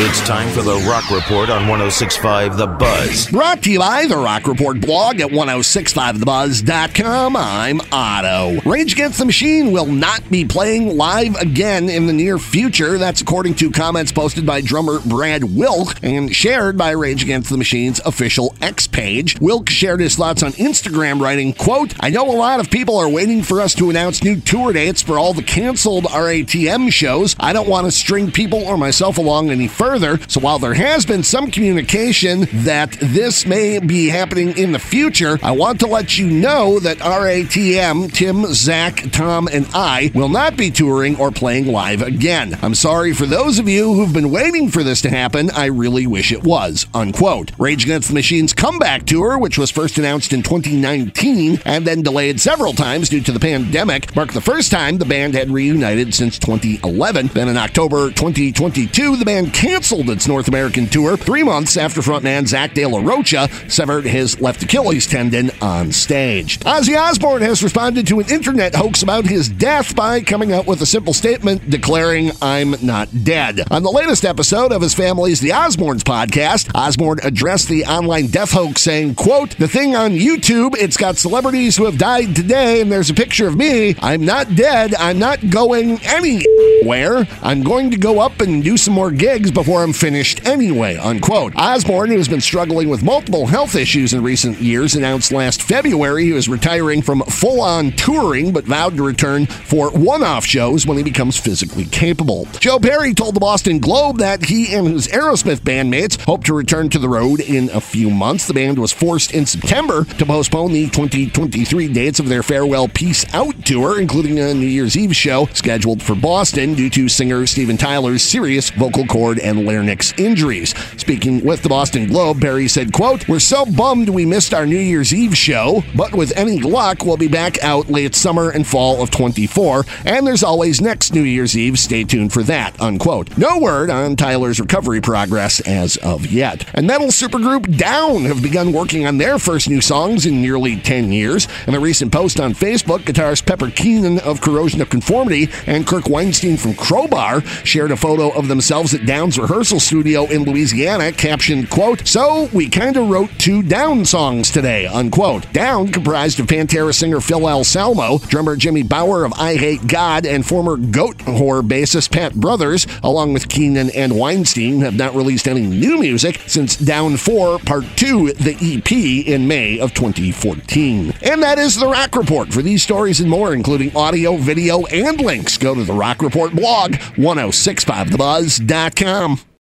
It's time for the Rock Report on 1065 The Buzz. Brought to you by the Rock Report blog at 1065thebuzz.com. I'm Otto. Rage Against the Machine will not be playing live again in the near future. That's according to comments posted by drummer Brad Wilk and shared by Rage Against the Machine's official X page. Wilk shared his thoughts on Instagram, writing, quote, I know a lot of people are waiting for us to announce new tour dates for all the canceled RATM shows. I don't want to string people or myself along any further further. So while there has been some communication that this may be happening in the future, I want to let you know that RATM, Tim, Zach, Tom, and I will not be touring or playing live again. I'm sorry for those of you who've been waiting for this to happen. I really wish it was. Unquote. Rage Against the Machine's comeback tour, which was first announced in 2019 and then delayed several times due to the pandemic, marked the first time the band had reunited since 2011. Then in October 2022, the band canceled canceled its North American tour three months after frontman Zach De La Rocha severed his left Achilles tendon on stage. Ozzy Osbourne has responded to an internet hoax about his death by coming out with a simple statement declaring, I'm not dead. On the latest episode of his family's The Osbournes podcast, Osbourne addressed the online death hoax saying, quote, the thing on YouTube, it's got celebrities who have died today and there's a picture of me. I'm not dead. I'm not going anywhere. I'm going to go up and do some more gigs before finished anyway, unquote. Osbourne, who has been struggling with multiple health issues in recent years, announced last February he was retiring from full on touring, but vowed to return for one off shows when he becomes physically capable. Joe Perry told the Boston Globe that he and his Aerosmith bandmates hope to return to the road in a few months. The band was forced in September to postpone the 2023 dates of their farewell Peace Out tour, including a New Year's Eve show scheduled for Boston due to singer Steven Tyler's serious vocal cord and larynx injuries. Speaking with the Boston Globe, Perry said, quote, We're so bummed we missed our New Year's Eve show, but with any luck, we'll be back out late summer and fall of 24, and there's always next New Year's Eve. Stay tuned for that, unquote. No word on Tyler's recovery progress as of yet. And metal supergroup Down have begun working on their first new songs in nearly 10 years. In a recent post on Facebook, guitarist Pepper Keenan of Corrosion of Conformity and Kirk Windstein from Crowbar shared a photo of themselves at Down's rehearsal studio in Louisiana, captioned, quote, So we kinda wrote two Down songs today, unquote. Down, comprised of Pantera singer Phil Anselmo, drummer Jimmy Bower of I Hate God, and former Goat Goatwhore bassist Pat Bruders, along with Keenan and Windstein, have not released any new music since Down 4 Part 2, the EP, in May of 2014. And that is the Rock Report. For these stories and more, including audio, video, and links, go to the Rock Report blog, 1065thebuzz.com.